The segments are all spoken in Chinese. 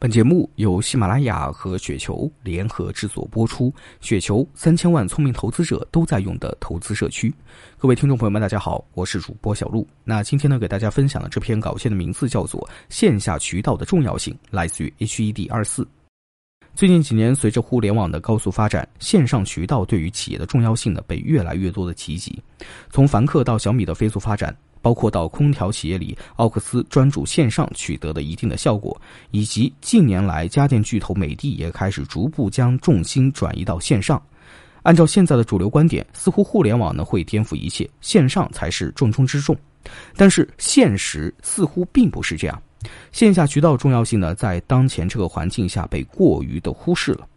本节目由喜马拉雅和雪球联合制作播出。雪球三千万聪明投资者都在用的投资社区，各位听众朋友们，大家好，我是主播小璐。那今天呢，给大家分享的这篇稿件的名字叫做《线下渠道的重要性》，来自于 HED 二四。最近几年，随着互联网的高速发展，线上渠道对于企业的重要性呢，被越来越多的提及。从凡客到小米的飞速发展。包括到空调企业里，奥克斯专注线上取得的一定的效果，以及近年来家电巨头美的也开始逐步将重心转移到线上。按照现在的主流观点，似乎互联网呢会颠覆一切，线上才是重中之重。但是现实似乎并不是这样，线下渠道重要性呢在当前这个环境下被过于的忽视了。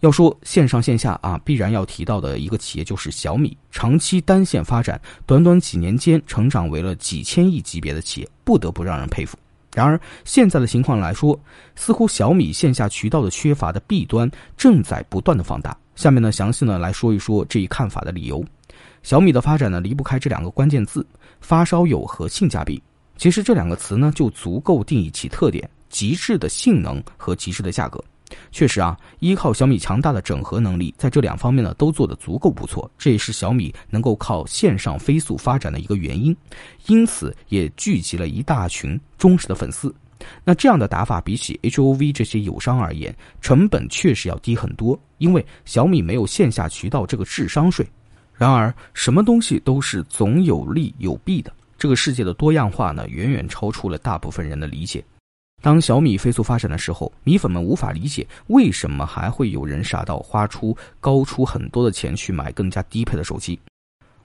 要说线上线下啊，必然要提到的一个企业就是小米，长期单线发展，短短几年间成长为了几千亿级别的企业，不得不让人佩服。然而现在的情况来说，似乎小米线下渠道的缺乏的弊端正在不断的放大。下面呢，详细呢来说一说这一看法的理由。小米的发展呢，离不开这两个关键字：发烧友和性价比。其实这两个词呢，就足够定义其特点：极致的性能和极致的价格。确实啊，依靠小米强大的整合能力，在这两方面呢都做得足够不错，这也是小米能够靠线上飞速发展的一个原因，因此也聚集了一大群忠实的粉丝。那这样的打法比起 HOV 这些友商而言，成本确实要低很多，因为小米没有线下渠道这个智商税。然而，什么东西都是总有利有弊的，这个世界的多样化呢，远远超出了大部分人的理解。当小米飞速发展的时候，米粉们无法理解为什么还会有人傻到花出高出很多的钱去买更加低配的手机。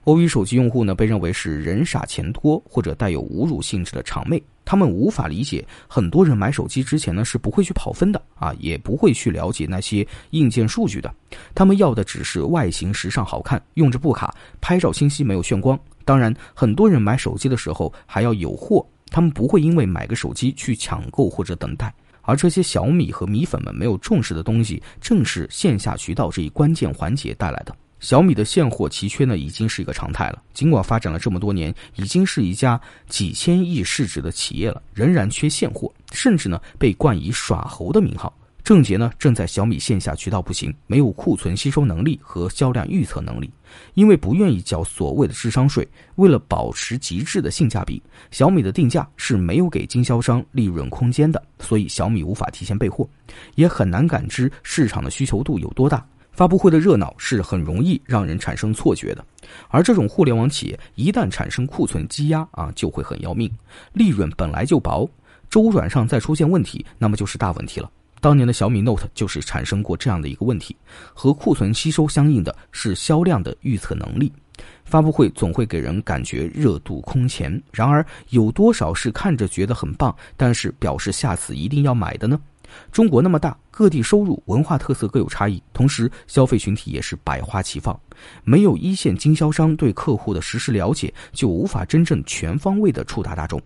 OV 手机用户呢，被认为是人傻钱多或者带有侮辱性质的场妹，他们无法理解很多人买手机之前呢是不会去跑分的啊，也不会去了解那些硬件数据的，他们要的只是外形时尚好看，用着不卡，拍照清晰没有炫光。当然，很多人买手机的时候还要有货。他们不会因为买个手机去抢购或者等待，而这些小米和米粉们没有重视的东西，正是线下渠道这一关键环节带来的。小米的现货奇缺呢，已经是一个常态了。尽管发展了这么多年，已经是一家几千亿市值的企业了，仍然缺现货，甚至呢被冠以耍猴的名号。症结呢，正在小米线下渠道不行，没有库存吸收能力和销量预测能力。因为不愿意交所谓的智商税，为了保持极致的性价比，小米的定价是没有给经销商利润空间的，所以小米无法提前备货，也很难感知市场的需求度有多大。发布会的热闹是很容易让人产生错觉的，而这种互联网企业一旦产生库存积压啊，就会很要命，利润本来就薄，周转上再出现问题，那么就是大问题了。当年的小米 Note 就是产生过这样的一个问题，和库存吸收相应的是销量的预测能力。发布会总会给人感觉热度空前，然而有多少是看着觉得很棒，但是表示下次一定要买的呢？中国那么大，各地收入、文化特色各有差异，同时消费群体也是百花齐放，没有一线经销商对客户的实时了解，就无法真正全方位的触达大众。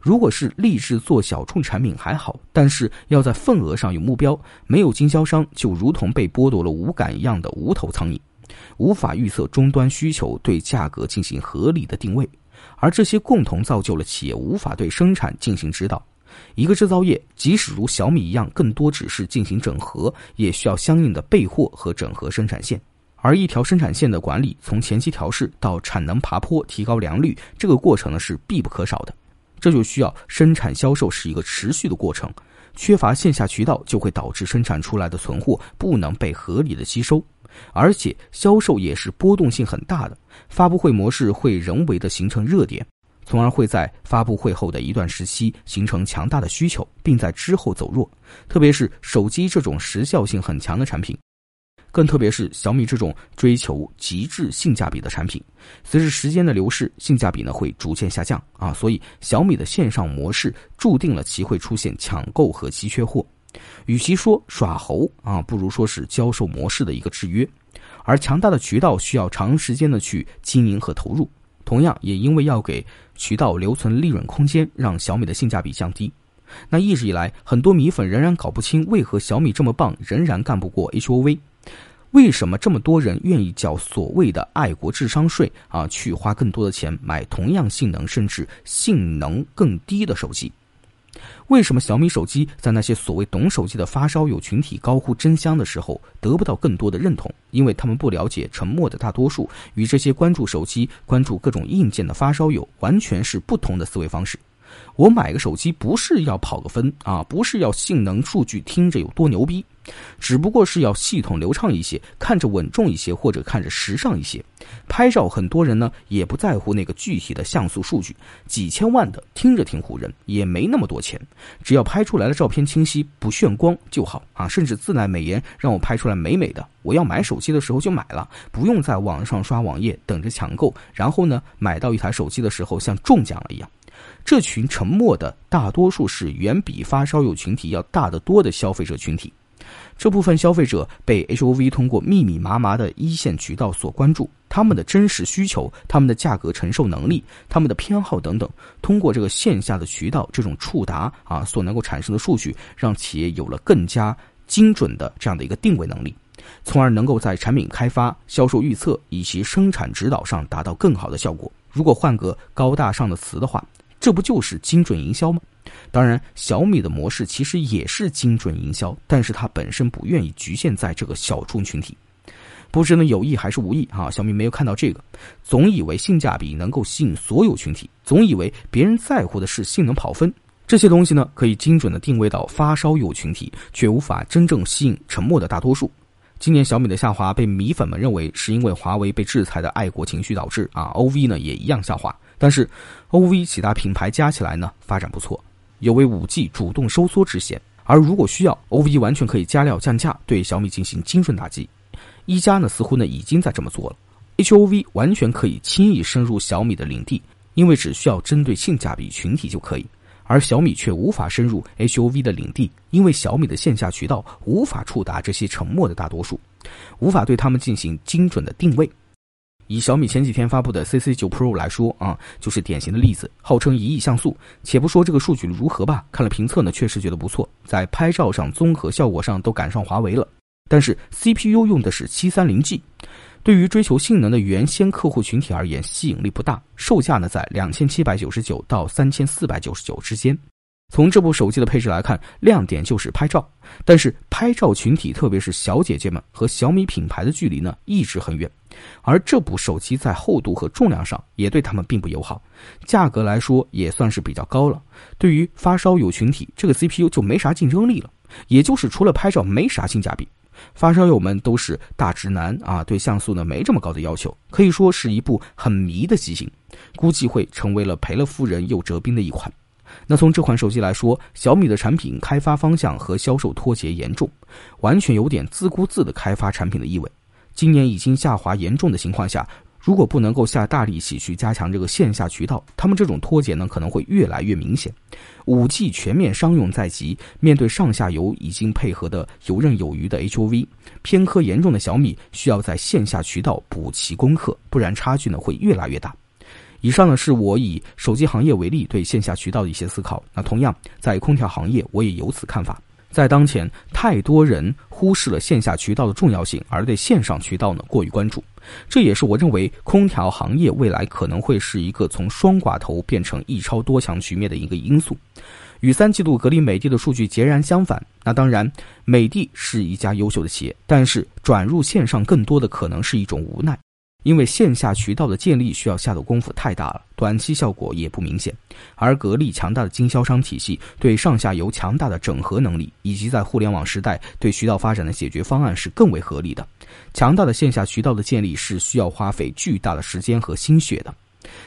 如果是立志做小众产品还好，但是要在份额上有目标，没有经销商就如同被剥夺了五感一样的无头苍蝇，无法预测终端需求，对价格进行合理的定位，而这些共同造就了企业无法对生产进行指导。一个制造业即使如小米一样，更多只是进行整合，也需要相应的备货和整合生产线，而一条生产线的管理，从前期调试到产能爬坡、提高良率，这个过程呢是必不可少的。这就需要生产销售是一个持续的过程，缺乏线下渠道就会导致生产出来的存货不能被合理的吸收，而且销售也是波动性很大的。发布会模式会人为的形成热点，从而会在发布会后的一段时期形成强大的需求，并在之后走弱。特别是手机这种时效性很强的产品。更特别是小米这种追求极致性价比的产品，随着时间的流逝，性价比呢会逐渐下降啊，所以小米的线上模式注定了其会出现抢购和稀缺货。与其说耍猴啊，不如说是销售模式的一个制约。而强大的渠道需要长时间的去经营和投入，同样也因为要给渠道留存利润空间，让小米的性价比降低。那一直以来，很多米粉仍然搞不清为何小米这么棒，仍然干不过 HOV。为什么这么多人愿意缴所谓的爱国智商税啊？去花更多的钱买同样性能甚至性能更低的手机？为什么小米手机在那些所谓懂手机的发烧友群体高呼真香的时候得不到更多的认同？因为他们不了解沉默的大多数与这些关注手机、关注各种硬件的发烧友完全是不同的思维方式。我买个手机不是要跑个分啊，不是要性能数据听着有多牛逼，只不过是要系统流畅一些，看着稳重一些，或者看着时尚一些。拍照很多人呢也不在乎那个具体的像素数据，几千万的听着挺唬人，也没那么多钱，只要拍出来的照片清晰不炫光就好啊。甚至自带美颜让我拍出来美美的，我要买手机的时候就买了，不用在网上刷网页等着抢购，然后呢买到一台手机的时候像中奖了一样。这群沉默的大多数是远比发烧友群体要大得多的消费者群体，这部分消费者被 HOV 通过密密麻麻的一线渠道所关注，他们的真实需求、他们的价格承受能力、他们的偏好等等，通过这个线下的渠道这种触达啊所能够产生的数据，让企业有了更加精准的这样的一个定位能力，从而能够在产品开发、销售预测以及生产指导上达到更好的效果。如果换个高大上的词的话。这不就是精准营销吗？当然，小米的模式其实也是精准营销，但是它本身不愿意局限在这个小众群体。不知呢有意还是无意啊？小米没有看到这个，总以为性价比能够吸引所有群体，总以为别人在乎的是性能跑分，这些东西呢可以精准的定位到发烧友群体，却无法真正吸引沉默的大多数。今年小米的下滑被米粉们认为是因为华为被制裁的爱国情绪导致啊，OV 呢也一样下滑。但是，OV 其他品牌加起来呢发展不错，有为五 G 主动收缩之嫌。而如果需要，OV 完全可以加料降价，对小米进行精准打击。一加呢似乎呢已经在这么做了，HOV 完全可以轻易深入小米的领地，因为只需要针对性价比群体就可以。而小米却无法深入 HOV 的领地，因为小米的线下渠道无法触达这些沉默的大多数，无法对他们进行精准的定位。以小米前几天发布的 CC 九 Pro 来说啊，就是典型的例子。号称一亿像素，且不说这个数据如何吧，看了评测呢，确实觉得不错，在拍照上、综合效果上都赶上华为了。但是 CPU 用的是七三零 G，对于追求性能的原先客户群体而言，吸引力不大。售价呢在两千七百九十九到三千四百九十九之间。从这部手机的配置来看，亮点就是拍照，但是拍照群体，特别是小姐姐们和小米品牌的距离呢，一直很远。而这部手机在厚度和重量上也对他们并不友好，价格来说也算是比较高了。对于发烧友群体，这个 CPU 就没啥竞争力了，也就是除了拍照没啥性价比。发烧友们都是大直男啊，对像素呢没这么高的要求，可以说是一部很迷的机型，估计会成为了赔了夫人又折兵的一款。那从这款手机来说，小米的产品开发方向和销售脱节严重，完全有点自顾自的开发产品的意味。今年已经下滑严重的情况下，如果不能够下大力气去加强这个线下渠道，他们这种脱节呢可能会越来越明显。五 G 全面商用在即，面对上下游已经配合的游刃有余的 HOV，偏科严重的小米需要在线下渠道补齐功课，不然差距呢会越来越大。以上呢是我以手机行业为例对线下渠道的一些思考。那同样在空调行业，我也有此看法。在当前，太多人忽视了线下渠道的重要性，而对线上渠道呢过于关注。这也是我认为空调行业未来可能会是一个从双寡头变成一超多强局面的一个因素。与三季度格力、美的的数据截然相反。那当然，美的是一家优秀的企业，但是转入线上更多的可能是一种无奈。因为线下渠道的建立需要下的功夫太大了，短期效果也不明显。而格力强大的经销商体系、对上下游强大的整合能力，以及在互联网时代对渠道发展的解决方案是更为合理的。强大的线下渠道的建立是需要花费巨大的时间和心血的。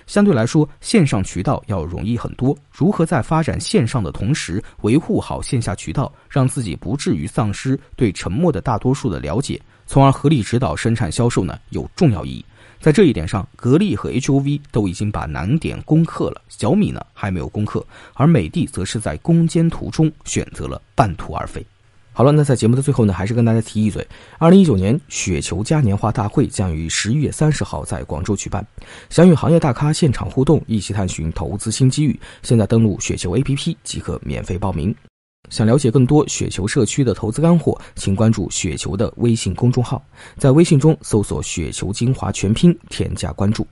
相对来说，线上渠道要容易很多。如何在发展线上的同时维护好线下渠道，让自己不至于丧失对沉默的大多数的了解？从而合理指导生产销售呢，有重要意义。在这一点上，格力和 HOV 都已经把难点攻克了，小米呢还没有攻克，而美的则是在攻坚途中选择了半途而废。好了，那在节目的最后呢，还是跟大家提一嘴：二零一九年雪球嘉年华大会将于十一月三十号在广州举办，想与行业大咖现场互动，一起探寻投资新机遇，现在登录雪球 APP 即可免费报名。想了解更多雪球社区的投资干货，请关注雪球的微信公众号，在微信中搜索“雪球精华全拼”，添加关注。